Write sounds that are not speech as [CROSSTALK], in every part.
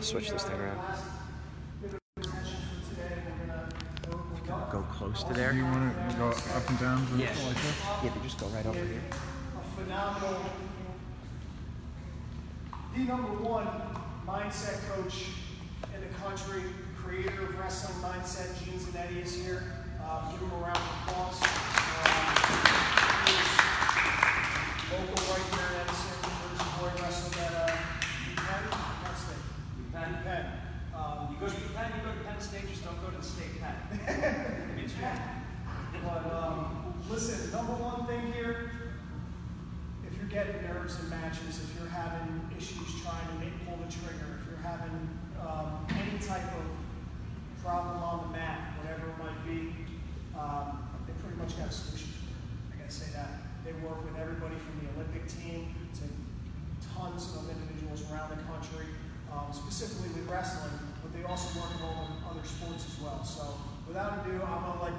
Switch this thing around. Go close to there. Do you want to go up and down Yeah. like? Yeah, if you just go right over here. phenomenal, the number one mindset coach in the country, creator of Wrestling Mindset, Gene Zannetti is here. Um, give him a round of applause. Um, he is local right here in Edison, Jersey boy wrestling at uh, Penn, Penn State. Penn. Penn. Um, You go to Penn, you go to Penn State, just don't go to the state Penn. [LAUGHS] But um, listen, number one thing here, if you're getting nerves in matches, if you're having issues trying to make, pull the trigger, if you're having um, any type of problem on the mat, whatever it might be, um, they pretty much got a solution for it. I gotta say that. They work with everybody from the Olympic team to tons of individuals around the country, um, specifically with wrestling, but they also work in all the other sports as well. So without ado, I'm gonna let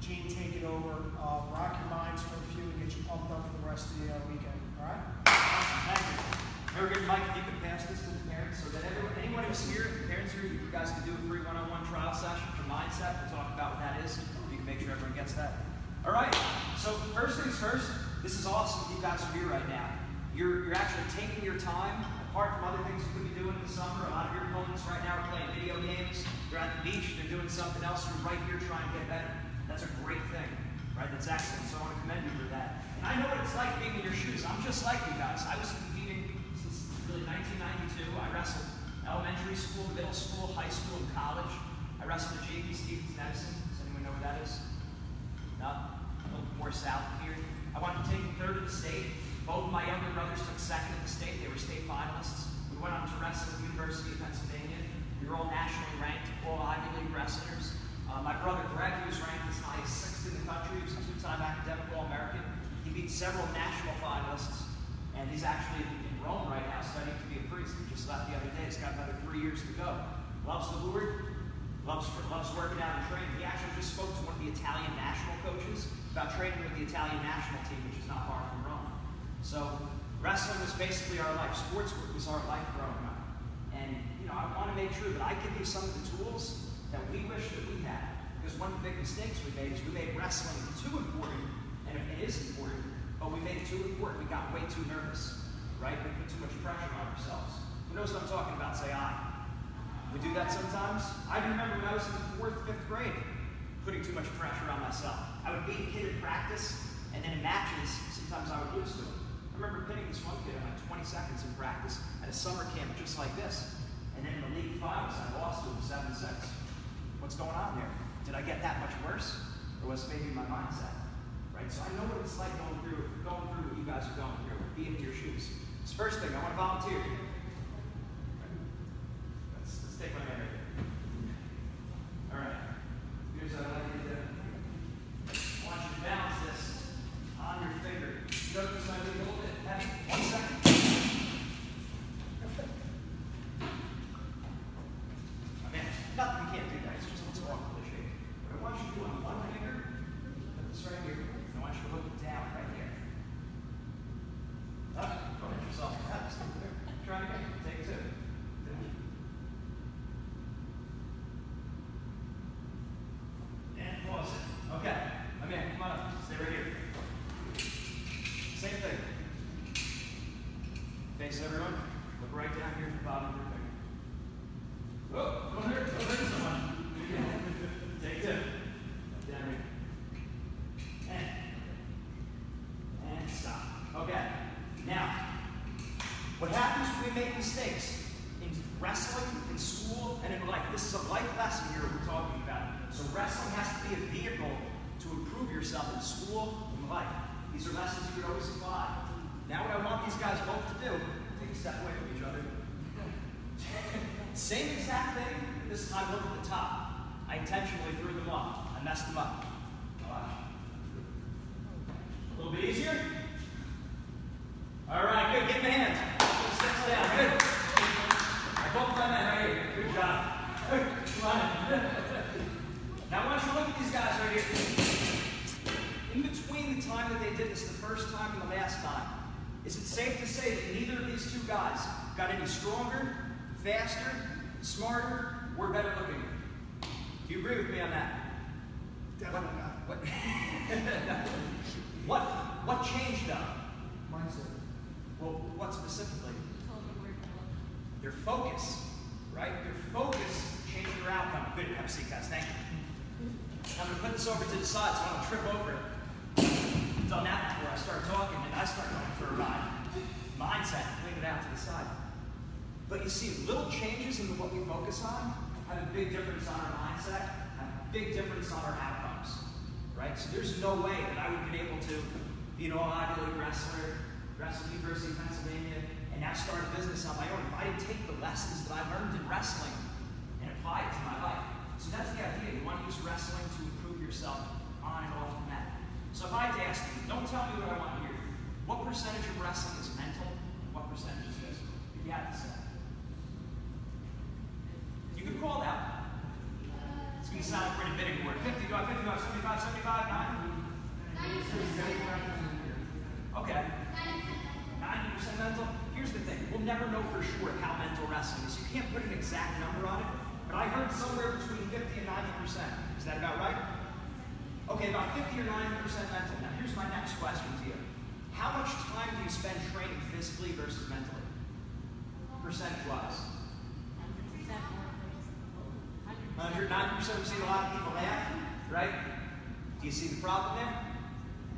Gene take it over, uh, rock your minds for a few and get you pumped up for the rest of the uh, weekend, all right? Thank you. Very good, Mike, if you could pass this to the parents so that everyone, anyone who's here, the parents here, you guys can do a free one-on-one trial session for mindset. We'll talk about what that is. You can make sure everyone gets that. All right, so first things first, this is awesome you guys are here right now. You're, you're actually taking your time, apart from other things you could be doing in the summer. A lot of your opponents right now are playing video games. They're at the beach, they're doing something else. You're right here trying to get better. That's a great thing, right? That's excellent. So I want to commend you for that. And I know what it's like being in your shoes. I'm just like you guys. I was competing since really 1992. I wrestled elementary school, middle school, high school, and college. I wrestled at JP Stevens Medicine. Does anyone know where that is? No? A little more south here. I wound up taking third in the state. Both my younger brothers took second in the state. They were state finalists. We went on to wrestle at the University of Pennsylvania. We were all nationally ranked, all Ivy League wrestlers. Uh, my brother Greg, he was ranked as high as sixth in the country. Was a two-time academic All-American. He beat several national finalists, and he's actually in Rome right now studying to be a priest. He just left the other day. He's got another three years to go. Loves the Lord, loves, loves working out and training. He actually just spoke to one of the Italian national coaches about training with the Italian national team, which is not far. So wrestling was basically our life. Sports was our life growing up. And you know, I want to make sure that I give you some of the tools that we wish that we had. Because one of the big mistakes we made is we made wrestling too important, and it is important, but we made it too important. We got way too nervous, right? We put too much pressure on ourselves. Who knows what I'm talking about? Say I. We do that sometimes. I remember when I was in the fourth, fifth grade, putting too much pressure on myself. I would beat a kid in practice, and then in matches, sometimes I would lose to him. I remember pinning this one kid in like 20 seconds in practice at a summer camp just like this. And then in the league finals, I lost to him 7 6. What's going on there? Did I get that much worse? Or was maybe my mindset? Right? So I know what it's like going through going through what you guys are going through, being in your shoes. This first thing, I want to volunteer. Let's, let's take my hand right. All right. Here's what been able to be an Ivy League wrestler, wrestle University of Pennsylvania, and now start a business on my own if I didn't take the lessons that I learned in wrestling and apply it to my life. So that's the idea. You want to use wrestling to improve yourself on and off the mat. So if I had to ask you, don't tell me what I want to hear. What percentage of wrestling is mental? What percentage is physical? If you had to say. You could call out. It's going to sound pretty big word. 50, go 50, 75, 75, 9? Okay. 90% mental. Here's the thing. We'll never know for sure how mental wrestling is. You can't put an exact number on it, but I heard somewhere between 50 and 90%. Is that about right? Okay, about 50 or 90% mental. Now here's my next question to you. How much time do you spend training physically versus mentally? Percentage-wise. 100, 90% we've seen a lot of people laugh, right? Do you see the problem there?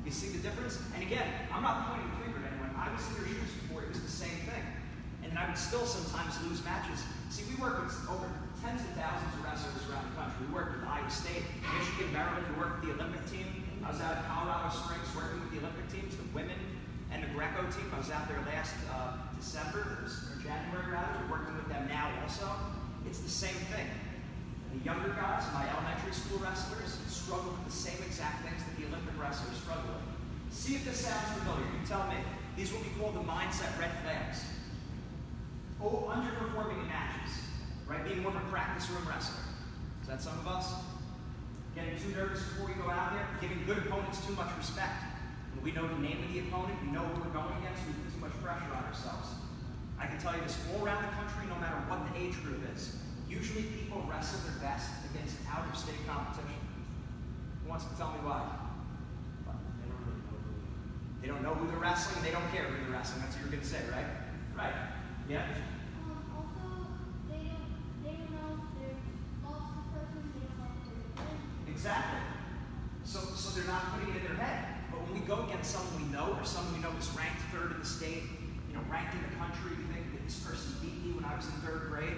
You see the difference? And again, I'm not pointing the finger at anyone. I was in your shoes before, it was the same thing. And then I would still sometimes lose matches. See, we work with over tens of thousands of wrestlers around the country. We worked with Iowa State, Michigan, Maryland. We worked with the Olympic team. I was out at Colorado Springs working with the Olympic teams, the women and the Greco team. I was out there last uh, December, or January rather. We're working with them now also. It's the same thing. The younger guys, my elementary school wrestlers, struggle with the same exact things that the Olympic wrestlers struggle with. See if this sounds familiar. You tell me. These will be called the mindset red flags. Oh, underperforming in matches, right? Being more of a practice room wrestler. Is that some of us? Getting too nervous before we go out there, giving good opponents too much respect. When we know the name of the opponent, we know who we're going against, we put too much pressure on ourselves. I can tell you this all around the country, no matter what the age group is. Usually people wrestle their best against out-of-state competition. Who wants to tell me why? They don't know who they're wrestling, they don't care who they're wrestling. That's what you're going to say, right? Right. Yeah? Although they they know, sure. Lots of people know about it. Exactly. So, so they're not putting it in their head. But when we go against someone we know or someone we know is ranked third in the state, you know, ranked in the country, we think that this person beat me when I was in third grade,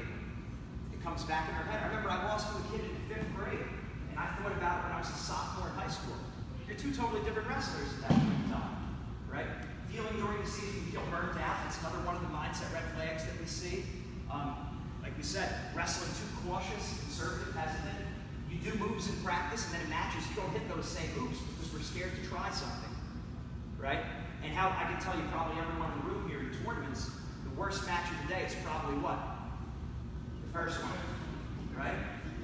it comes back in our head. I remember I lost to a kid in fifth grade, and I thought about it when I was a sophomore in high school. You're two totally different wrestlers at that point in time, right? Feeling during the season, you feel burnt out. That's another one of the mindset red flags that we see. Um, like we said, wrestling too cautious, conservative, hesitant. You do moves in practice, and then in matches, you don't hit those same moves because we're scared to try something, right? And how I can tell you, probably everyone in the room here in tournaments, the worst match of the day is probably what? The first one, right?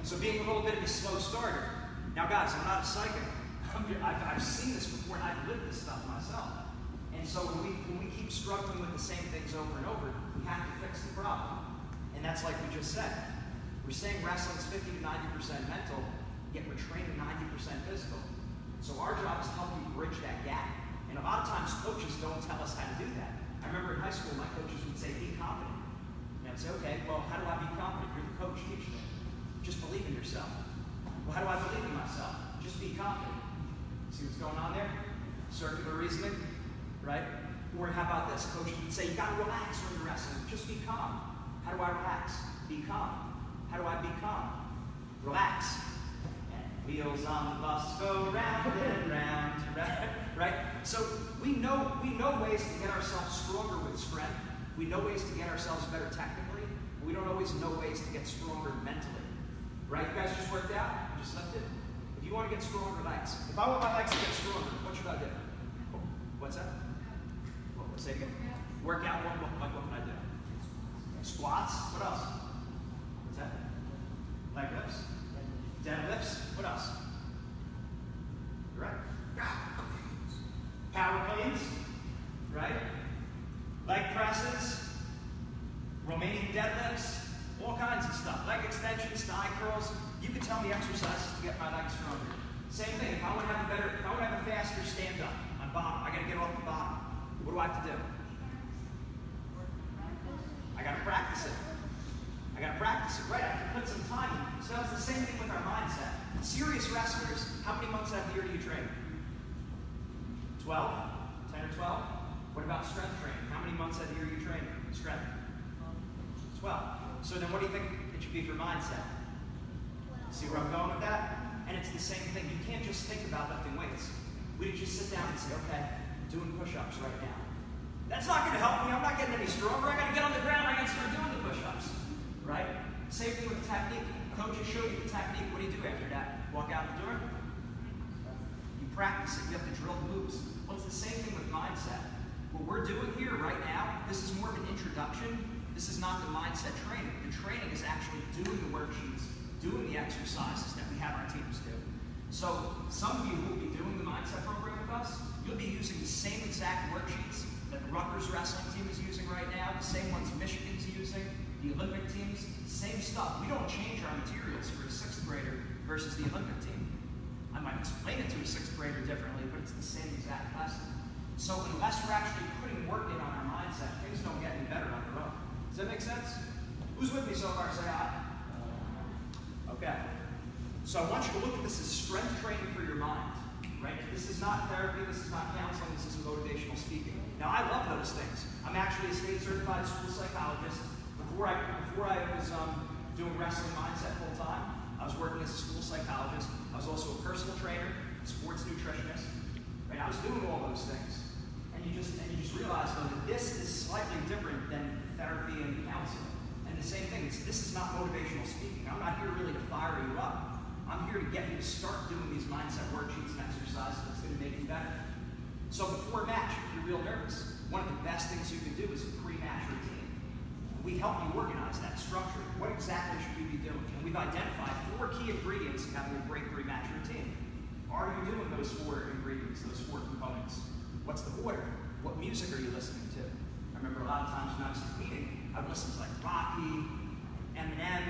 So being a little bit of a slow starter. Now, guys, I'm not a psychic. [LAUGHS] I've, I've seen this before, I've lived this stuff myself. And so when we, when we keep struggling with the same things over and over, we have to fix the problem. And that's like we just said. We're saying wrestling's 50 to 90% mental, yet we're training 90% physical. So our job is to help you bridge that gap. And a lot of times coaches don't tell us how to do that. I I remember in high school, my coaches would say, be confident. And I'd say, okay, well, how do I be confident? You're the coach, teach me. Just believe in yourself. Well, how do I believe in myself? Just be confident. See what's going on there? Circular reasoning, right? Or how about this? Coaches would say, you gotta relax when you're wrestling. Just be calm. How do I relax? Be calm. How do I be calm? Relax. And wheels on the bus go round and round, right? right? So we know we know ways to get ourselves stronger with strength. We know ways to get ourselves better technically. We don't always know ways to get stronger mentally. Right? You guys just worked out? You just lifted? If you want to get stronger legs, if I want my legs to get stronger, what should I do? What's that? What, say it again. Work out. What, what, what, what can I do? Squats. What else? What's that? Leg lifts. Deadlifts. What else? Right. Power cleans. Right. Leg presses. Romanian deadlifts. All kinds of stuff. Leg extensions, thigh curls. You can tell me exercises to get my legs stronger. Same thing. If I want to have a better, if I want to have a faster stand up on bottom, I got to get off the bottom. What do I have to do? I got to practice it. I got to practice it, right? I have to put some time in. So it's the same thing with our mindset. Serious wrestlers, how many months out of the year do you train? 12? 10 or 12? What about strength training? How many months out of the year you train strength? 12. So then what do you think it should be for mindset? See where I'm going with that? And it's the same thing. You can't just think about lifting weights. We just sit down and say, okay, I'm doing push-ups right now. That's not going to help me. I'm not getting any stronger. I got to get on the ground. I got to start doing the push-ups. Right? Same thing with technique. Coaches show you the technique. What do you do after that? Walk out the door? You practice it. You have to drill the moves. Well, it's the same thing with mindset. What we're doing here right now, this is more of an introduction. This is not the mindset training. The training is actually doing the worksheets, doing the exercises that we have our teams do. So some of you who will be doing the mindset program with us, you'll be using the same exact worksheets that the Rutgers wrestling team is using right now, the same ones Michigan's using, the Olympic teams, same stuff. We don't change our materials for a sixth grader versus the Olympic team. I might explain it to a sixth grader differently, but it's the same exact lesson. So unless we're actually putting work in on our mindset, things don't get any better on their own. Does that make sense? Who's with me so far? Say aye. Okay. So I want you to look at this as strength training for your mind. Right? This is not therapy, this is not counseling, this is motivational speaking. Now I love those things. I'm actually a state certified school psychologist. Before I before I was um, doing wrestling mindset full time, I was working as a school psychologist. I was also a personal trainer, sports nutritionist. Right? I was doing all those things. And you just and you just realize though that this is slightly different than therapy and counseling. And the same thing, it's, this is not motivational speaking. I'm not here really to fire you up. I'm here to get you to start doing these mindset worksheets and exercises that's going to make you better. So before a match, if you're real nervous, one of the best things you can do is a pre-match routine. We help you organize that structure. What exactly should you be doing? And we've identified four key ingredients to having a great pre-match routine. Are you doing those four ingredients, those four components? What's the order? What music are you listening to? I remember a lot of times when I was competing, I would listen to like Rocky, Eminem,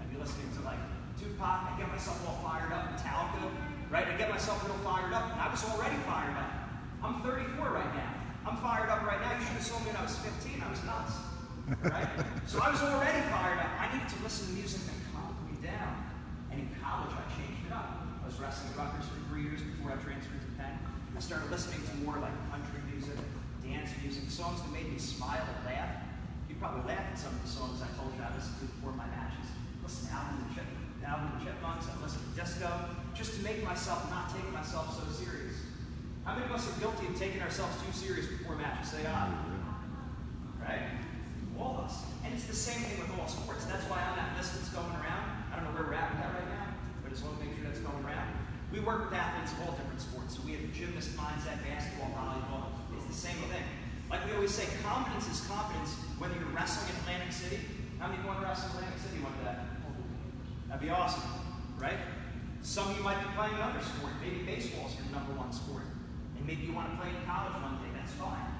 I'd be listening to like Tupac, I get myself all fired up, Metallica, right? I get myself real fired up, and I was already fired up. I'm 34 right now. I'm fired up right now. You should have saw me when I was 15. I was nuts, right? so I was already fired up. I needed to listen to music that calmed me down. And in college, I changed it up. I was wrestling Rutgers for three years before I transferred to Penn. I started listening to more like country music, dance music, songs that made me smile and laugh. You'd probably laugh at some of the songs I told you I listened to before my matches. Listen to Alvin and Chip Alvin and Chipmunks, I listen to disco, just to make myself not take myself so serious. How many of us are guilty of taking ourselves too serious before matches? Say ah. Right? And it's the same thing with all sports. That's why on that list that's going around, I don't know where we're at with that right now, but just want to make sure that's going around. We work with athletes of all different sports. So we have gymnast mindset, basketball, volleyball. It's the same thing. Like we always say, confidence is confidence whether you're wrestling in Atlantic City. How many want to wrestle in Atlantic City one day? That'd be awesome, right? Some of you might be playing another sport. Maybe baseball is your number one sport. And maybe you want to play in college one day. That's fine.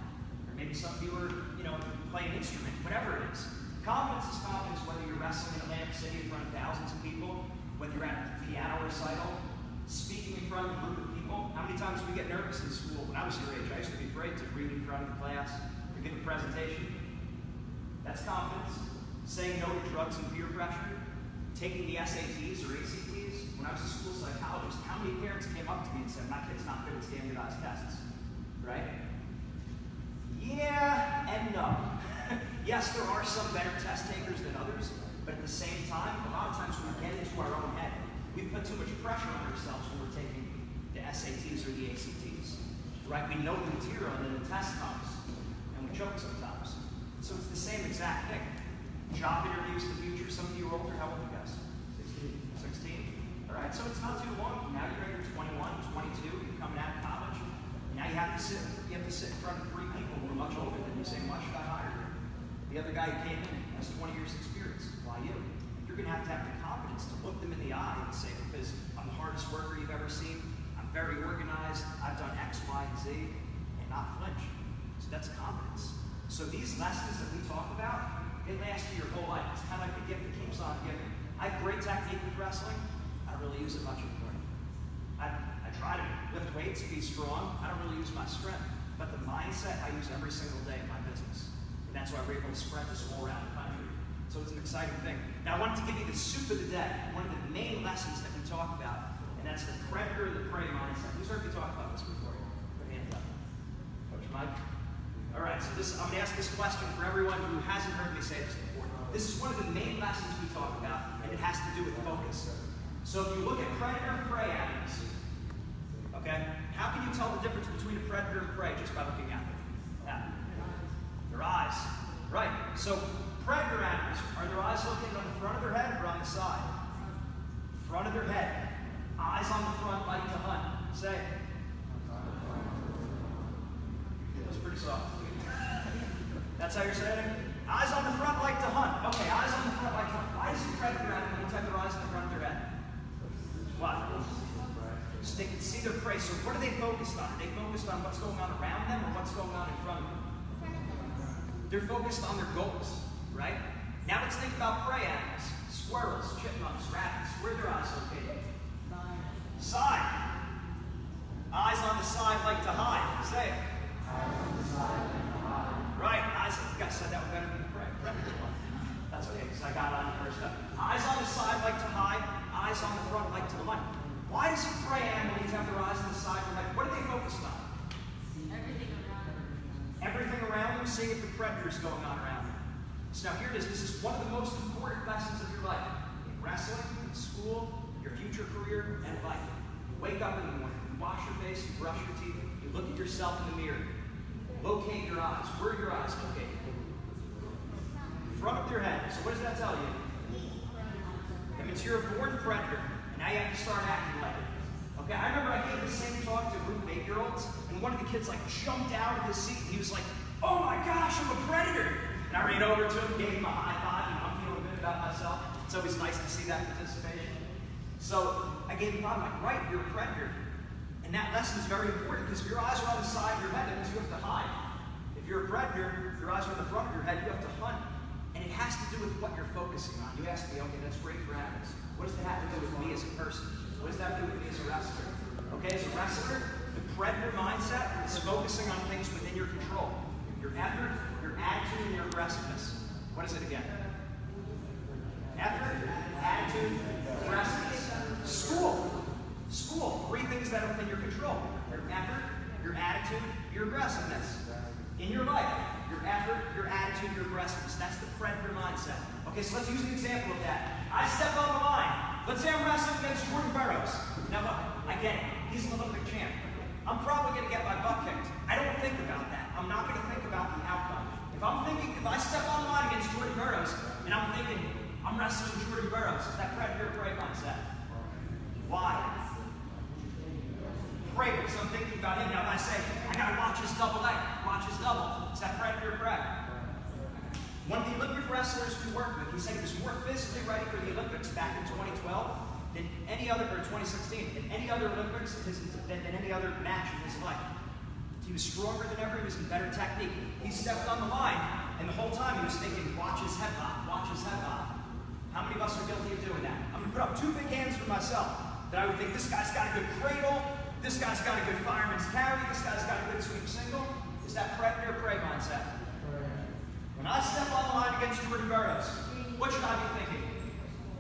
Or maybe some of you are, you know, play an instrument. Whatever it is. Confidence is confidence whether you're wrestling in Atlantic City in front of thousands of people, whether you're at a piano recital, speaking in front of a group of people. How many times we get nervous in school? When I was your age, I used to be afraid to read in front of the class. to give a presentation. That's confidence. Saying no to drugs and peer pressure. Taking the SATs or ACTs. When I was a school psychologist, how many parents came up to me and said, my kid's not good at standardized tests? Right? Yeah and no. [LAUGHS] yes, there are some better test takers than others, but at the same time, a lot of times when we get into our own head, we put too much pressure on ourselves when we're taking the SATs or the ACTs. Right? We know the material and then the test comes, and we choke sometimes. So it's the same exact thing. Job interviews in the future, some of you are older, how old are you guys? 16. 16? All right, so it's not too long. Now you're either 21, 22, you're coming out of college. Now you have to sit, you have to sit in front of three people who are much older than you saying, why should I hire you? The other guy came in has 20 years experience. Why you? You're gonna have to have the confidence to look them in the eye and say, because I'm the hardest worker you've ever seen, I'm very organized, I've done X, Y, and Z, and not flinch. So that's confidence. So these lessons that we talk about, they last you your whole life. It's kind of like the gift that keeps on giving. I have great technique with wrestling. I really use it much anymore. I, I try to lift weights, be strong. I don't really use my strength. But the mindset I use every single day in my business. And that's why we're able to spread this all around the country. So it's an exciting thing. Now I wanted to give you the soup of the day, one of the main lessons that we talk about, and that's the predator the prey mindset. Who's heard me talk about this before? Put your hands up. Coach Mike? All right, so this, I'm going to ask this question for everyone who hasn't heard me say this before. This is one of the main lessons we talk about, and it has to do with focus. So if you look at predator prey animals, okay, how can you tell the difference between a predator and prey just by looking at them? Yeah. Their eyes. Right. So predator animals, are their eyes located on the front of their head or on the side? Front of their head. Eyes on the front like to hunt. Say. That's pretty soft. That's how you're saying it? Eyes on the front like to hunt. Okay, eyes on the front like to hunt. Why does a predator animal have their eyes on the front of their head? Why? So they can see their prey. So what are they focused on? Are they focused on what's going on around them or what's going on in front of them? They're focused on their goals, right? Now let's think about prey animals. Squirrels, chipmunks, rabbits. Where are their eyes located? Side. Eyes on the side like to hide. Say it. Right, eyes. You guys said that one better than the prey. That's okay, because I got on the first. Eyes on the side like to hide. Eyes on the front like to hunt. Why does a prey animal need to have their eyes on the side or like? What are they focused on? Everything around them. Everything around them, seeing if the predator is going on around them. So now here it is. This is one of the most important lessons of your life. In wrestling, in school, your future career, and life. You wake up in the morning, you wash your face, you brush your teeth, you look at yourself in the mirror. Locate your eyes. Where are your eyes located? In front of your head. So what does that tell you? That means you're a born predator, and now you have to start acting like it. Okay, I remember I gave the same talk to a group of eight-year-olds, and one of the kids like jumped out of his seat, and he was like, "Oh my gosh, I'm a predator!" And I ran over to him, gave him a high five, and I'm feeling good about myself. It's always nice to see that participation. So I gave him five. I'm like, "Right, you're a predator." And that lesson is very important because if your eyes are on the side of your head, that means you have to hide. If you're a predator, if your eyes are on the front of your head, you have to hunt. And it has to do with what you're focusing on. You ask me, okay, that's great for animals. What does that have to do with me as a person? What does that have to do with me as a wrestler? Okay, as a wrestler, the predator mindset is focusing on things within your control. Your effort, your attitude, and your aggressiveness. What is it again? Effort, attitude, aggressiveness. School. School, three things that are within your control. Your effort, your attitude, your aggressiveness. In your life, your effort, your attitude, your aggressiveness. That's the predator mindset. Okay, so let's use an example of that. I step on the line. Let's say I'm wrestling against Jordan Burroughs. Now look, I get it. He's an Olympic champ. I'm probably gonna get my butt kicked. I don't think about that. I'm not gonna think about the outcome. If I'm thinking, if I step on the line against Jordan Burroughs, and I'm thinking, I'm wrestling Jordan Burroughs, is that predator prey mindset? Why? Prey, because I'm thinking about him. Now if I say, I gotta watch his double leg, his double, is that predator prey? One of the Olympic wrestlers we worked with, he said he was more physically ready for the Olympics back in 2012 than any other, or 2016, than any other Olympics, than, than any other match in his life. He was stronger than ever, he was in better technique. He stepped on the line, and the whole time he was thinking, watch his head hop, watch his head hop. How many of us are guilty of doing that? I'm gonna put up two big hands for myself. That I would think this guy's got a good cradle, this guy's got a good fireman's carry, this guy's got a good sweep single. Is that predator prey mindset? When I step on the line against Jordan Burroughs, what should I be thinking?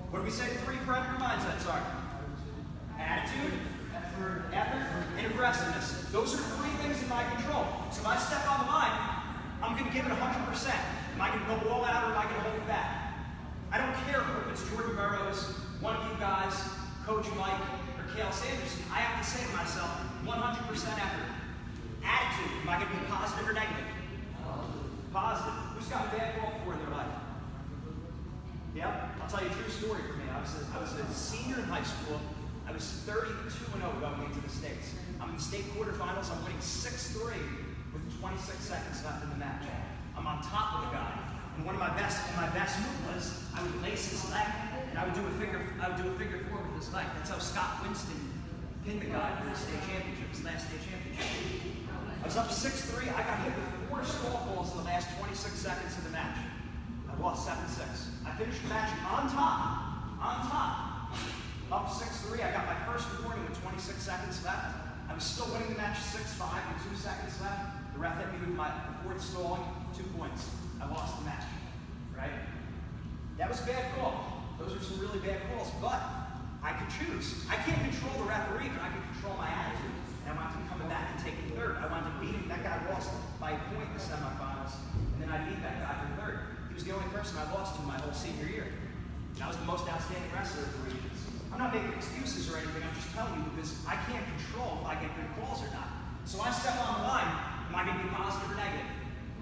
What do we say three predator mindsets are? Attitude, effort, and aggressiveness. Those are three things in my control. So if I step on the line, I'm going to give it 100%. Am I going to go all out or am I going to hold it back? I don't care if it's Jordan Burroughs, one of you guys, Coach Mike, or Cael Sanderson. I have to say to myself, 100% effort. Attitude, am I going to be positive or negative? Positive. Who's got a bad ball before in their life? Yep. I'll tell you a true story for me. I was a, I was a senior in high school. I was 32 and 0 going into the states. I'm in the state quarterfinals. I'm winning 6-3 with 26 seconds left in the match. I'm on top of the guy. And one of my best, and my best move was I would lace his leg, and I would do a figure, I would do a figure four with his leg. That's how Scott Winston pinned the guy for the state championship, his last state championship. I was up 6-3. I got hit with four stall balls in the last 26 seconds of the match. I lost 7-6. I finished the match on top, on top. Up 6-3. I got my first warning with 26 seconds left. I was still winning the match 6-5 with two seconds left. The ref hit me with my fourth stalling, two points. I lost the match. Right? That was a bad call. Those are some really bad calls. But I could choose. I can't control the referee, but I can control my attitude. And I want him coming back and taking third. I wanted to beat him. That guy lost by a point in the semifinals. And then I beat that guy for third. He was the only person I lost to my whole senior year. And I was the most outstanding wrestler of the regions. I'm not making excuses or anything. I'm just telling you because I can't control if I get good calls or not. So I step on the line. Am I going to be positive or negative?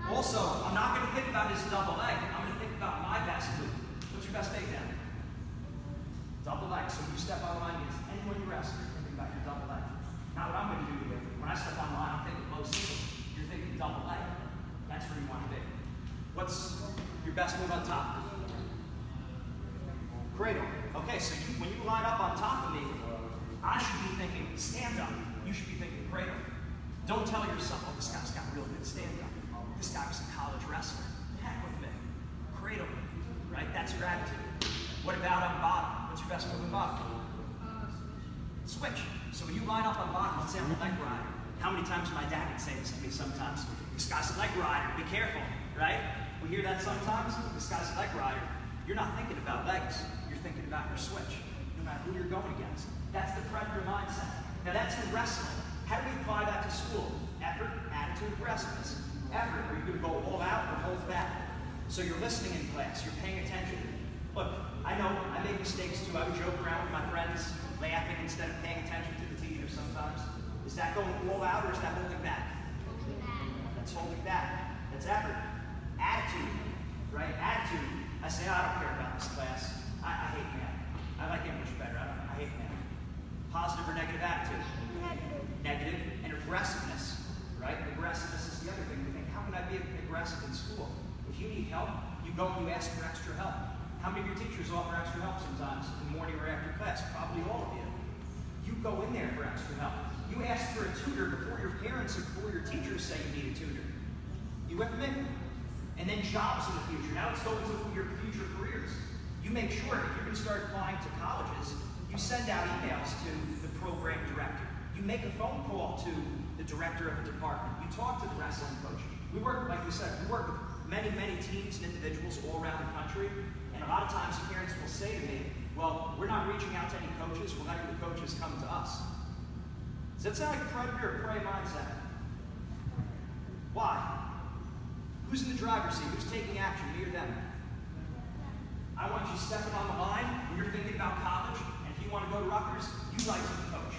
Also, I'm not going to think about his double leg. I'm going to think about my best move. What's your best takedown? Double leg. So when you step on the line against anyone you wrestle, you're thinking about your double leg. Not what I'm going to do to you. When I step on the line, I'm thinking low single. You're thinking double leg. That's where you want to be. What's your best move on top? Cradle. Okay, so you, when you line up on top of me, I should be thinking stand up. You should be thinking cradle. Don't tell yourself, oh, this guy's got real good stand up. This guy was a college wrestler. Heck with me. Cradle. Right? That's your attitude. What about on bottom? What's your best move on bottom? Switch. So when you ride off a bottom, let's say I'm a leg rider. How many times my dad would say this to me sometimes? This guy's a leg rider, be careful, right? We hear that sometimes. This guy's a leg rider. You're not thinking about legs, you're thinking about your switch, no matter who you're going against. That's the predator mindset. Now that's in wrestling. How do we apply that to school? Effort, attitude, aggressiveness. Effort, are you going to go all out or hold back? So you're listening in class, you're paying attention. Look, I know I make mistakes too. I would joke around with my friends, laughing instead of paying attention to. Is that going all out or is that holding back? That's holding back. That's effort. Attitude, right? Attitude. I say, I don't care about this class. I, I hate math. I like English better. I, don't, I hate math. Positive or negative attitude? Negative. Negative. And aggressiveness, right? Aggressiveness is the other thing. We think, how can I be aggressive in school? If you need help, you go and you ask for extra help. How many of your teachers offer extra help sometimes in the morning or after class? Probably all of you. You go in there for extra help. You ask for a tutor before your parents or before your teachers say you need a tutor. You with me? And then jobs in the future. Now let's go into your future careers. You make sure if you're going to start applying to colleges, you send out emails to the program director. You make a phone call to the director of the department. You talk to the wrestling coach. We work, like we said, we work with many, many teams and individuals all around the country. And a lot of times parents will say to me, well, we're not reaching out to any coaches, we're letting the coaches come to us. Does that sound like a predator or prey mindset? Why? Who's in the driver's seat? Who's taking action? Me or them? I want you stepping on the line when you're thinking about college, and if you want to go to Rutgers, you write to the coach.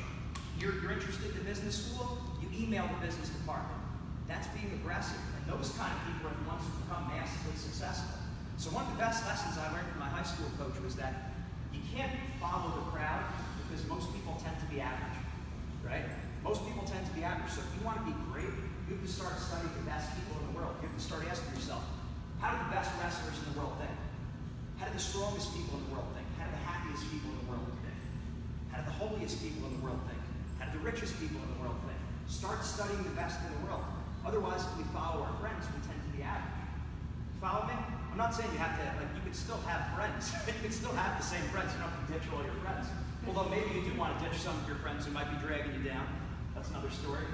You're, you're interested in business school, you email the business department. That's being aggressive, and those kind of people are the ones who become massively successful. So one of the best lessons I learned from my high school coach was that you can't follow the crowd because most people tend to be average, right? Most people tend to be average. So if you want to be great, you have to start studying the best people in the world. You have to start asking yourself, how do the best wrestlers in the world think? How do the strongest people in the world think? How do the happiest people in the world think? How do the holiest people in the world think? How do the richest people in the world think? Start studying the best in the world. Otherwise, if we follow our friends, we tend to be average. Follow me? I'm not saying you have to, like, you can still have friends. [LAUGHS] you can still have the same friends. You don't have to ditch all your friends. Although maybe you do want to ditch some of your friends who might be dragging you down. That's another story.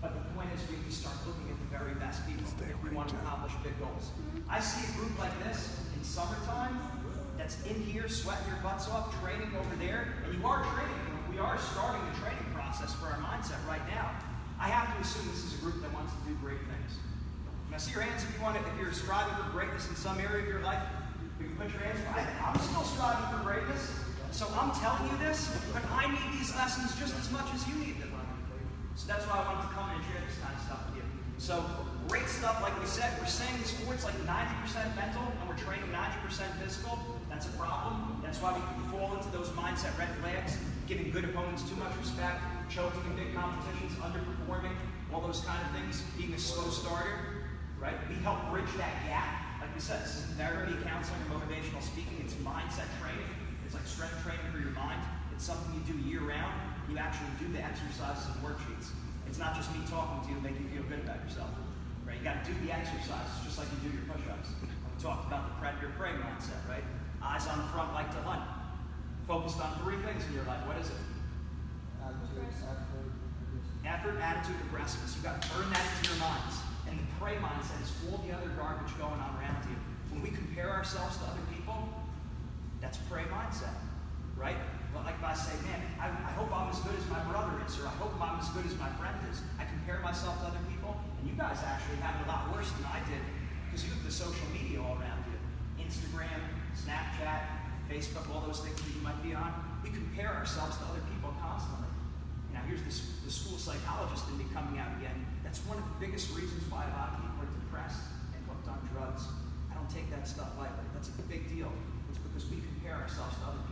But the point is, we to start looking at the very best people if we want to accomplish big goals. I see a group like this in summertime that's in here sweating your butts off, training over there, and you are training. We are starting the training process for our mindset right now. I have to assume this is a group that wants to do great things. Now, see your hands if you want to, if you're striving for greatness in some area of your life. You can put your hands. I, I'm still striving for greatness. So I'm telling you this, but I need these lessons just as much as you need them. So that's why I wanted to come and share this kind of stuff with you. So great stuff, like we said, we're saying the sport's like 90% mental and we're training 90% physical. That's a problem. That's why we fall into those mindset red flags, giving good opponents too much respect, choking in big competitions, underperforming, all those kind of things, being a slow starter, right? We help bridge that gap. Like we said, this isn't therapy, counseling, or motivational speaking. It's mindset training. Strength training for your mind. It's something you do year round. You actually do the exercises and worksheets. It's not just me talking to you to make you feel good about yourself. Right? You got to do the exercises just like you do your push-ups. We talked about the predator prey mindset, right? Eyes on the front like to hunt. Focused on three things in your life. What is it? Effort, attitude, aggressiveness. You got to burn that into your minds. And the prey mindset is all the other garbage going on around you. When we compare ourselves to other people, that's prey mindset, right? Like if I say, man, I, I hope I'm as good as my brother is, or I hope I'm as good as my friend is. I compare myself to other people, and you guys actually have it a lot worse than I did because you have the social media all around you Instagram, Snapchat, Facebook, all those things that you might be on. We compare ourselves to other people constantly. Now, here's the school psychologist in me coming out again. That's one of the biggest reasons why a lot of people are depressed and hooked on drugs. I don't take that stuff lightly. That's a big deal. It's because we compare ourselves to other people.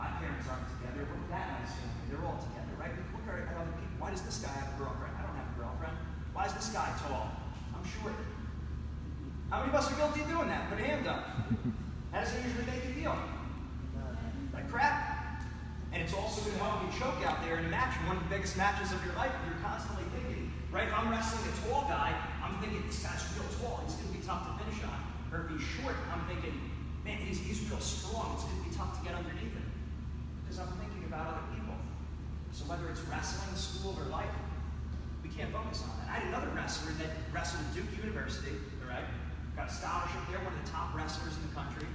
My parents aren't together. Look at that nice family. They're all together, right? We look at other people. Why does this guy have a girlfriend? I don't have a girlfriend. Why is this guy tall? I'm short. How many of us are guilty of doing that? Put a hand up. How does it usually make you feel? Like crap. And it's also going to help you choke out there in a match, one of the biggest matches of your life. You're constantly thinking, right? If I'm wrestling a tall guy, I'm thinking this guy's real tall. He's going to be tough to finish on. Or if he's short, I'm thinking, man, he's, he's real strong. It's going to be tough to get underneath him. Because I'm thinking about other people. So whether it's wrestling, school, or life, we can't focus on that. I had another wrestler that wrestled at Duke University, all right? Got a scholarship there, one of the top wrestlers in the country.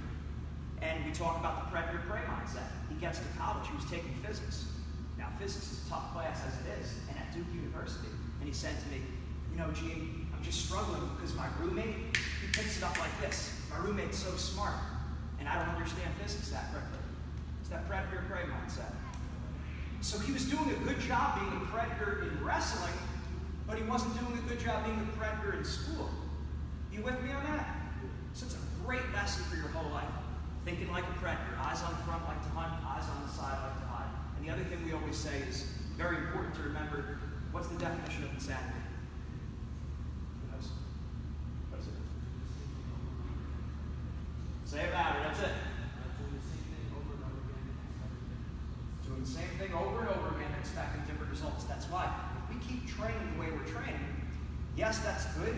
And we talk about the predator prey mindset. He gets to college, he was taking physics. Now, physics is a tough class as it is, and at Duke University. And he said to me, You know, Gene, I'm just struggling because my roommate, he picks it up like this. My roommate's so smart, and I don't understand physics that quickly. It's that predator prey mindset. So he was doing a good job being a predator in wrestling, but he wasn't doing a good job being a predator in school. You with me on that? So it's a great lesson for your whole life. Thinking like a predator, eyes on the front like to hunt, eyes on the side like to hide. And the other thing we always say is very important to remember what's the definition of insanity? Who knows? What is it? Say it louder, that's it. Doing the same thing over and over again, expecting different results. That's why if we keep training the way we're training, yes, that's good,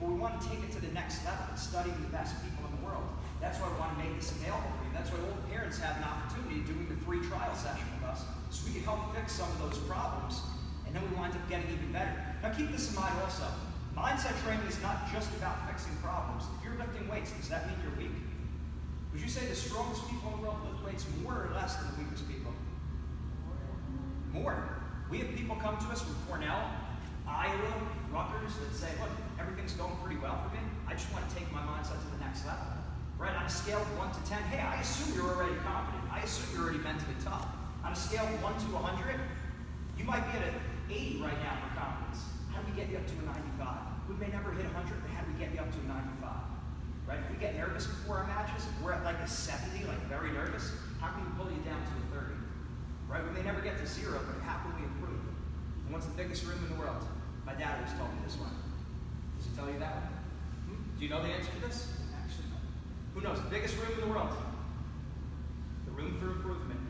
but we want to take it to the next level, studying the best people in the world. That's why we want to make this available for you. That's why all the parents have an opportunity doing the free trial session with us, so we can help fix some of those problems, and then we wind up getting even better. Now keep mind also. Mindset training is not just about fixing problems. If you're lifting weights, does that mean you're weak? Would you say the strongest people in the world lift weights more or less than the weakest people? More. We have people come to us from Cornell, Iowa, Rutgers that say, look, everything's going pretty well for me. I just want to take my mindset to the next level. Right? On a scale of 1 to 10, hey, I assume you're already confident. I assume you're already mentally tough. On a scale of 1 to 100, you might be at an 80 right now for confidence. Get you up to a 95? We may never hit 100, but how do we get you up to a 95? Right? If we get nervous before our matches, if we're at like a 70, like very nervous, how can we pull you down to a 30? Right? We may never get to zero, but how can we improve? And what's the biggest room in the world? My dad always told me this one. Does he tell you that one? Hmm? Do you know the answer to this? Actually, no. Who knows? The biggest room in the world? The room for improvement.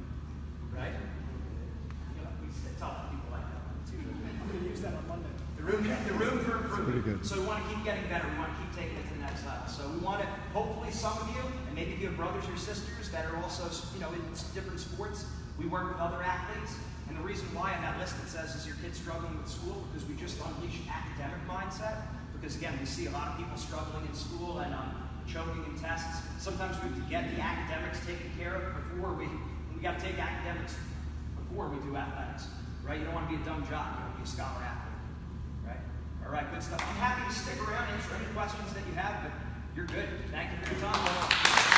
Right? You know, we tell people like that. It's usually- I'm going to use that on Monday. the room, the room for improvement. So we want to keep getting better. We want to keep taking it to the next level. So we want to, hopefully, some of you, and maybe if you have brothers or sisters that are also, you know, in different sports, We work with other athletes, and the reason why on that list it says is your kid's struggling with school because we just unleash academic mindset. Because again, we see a lot of people struggling in school and um, choking in tests. Sometimes we have to get the academics taken care of before we, we got to take academics before we do athletics, right? You don't want to be a dumb jock, you want to be a scholar athlete? All right, good stuff. I'm happy to stick around, and answer any questions that you have, but you're good. Thank you for your time.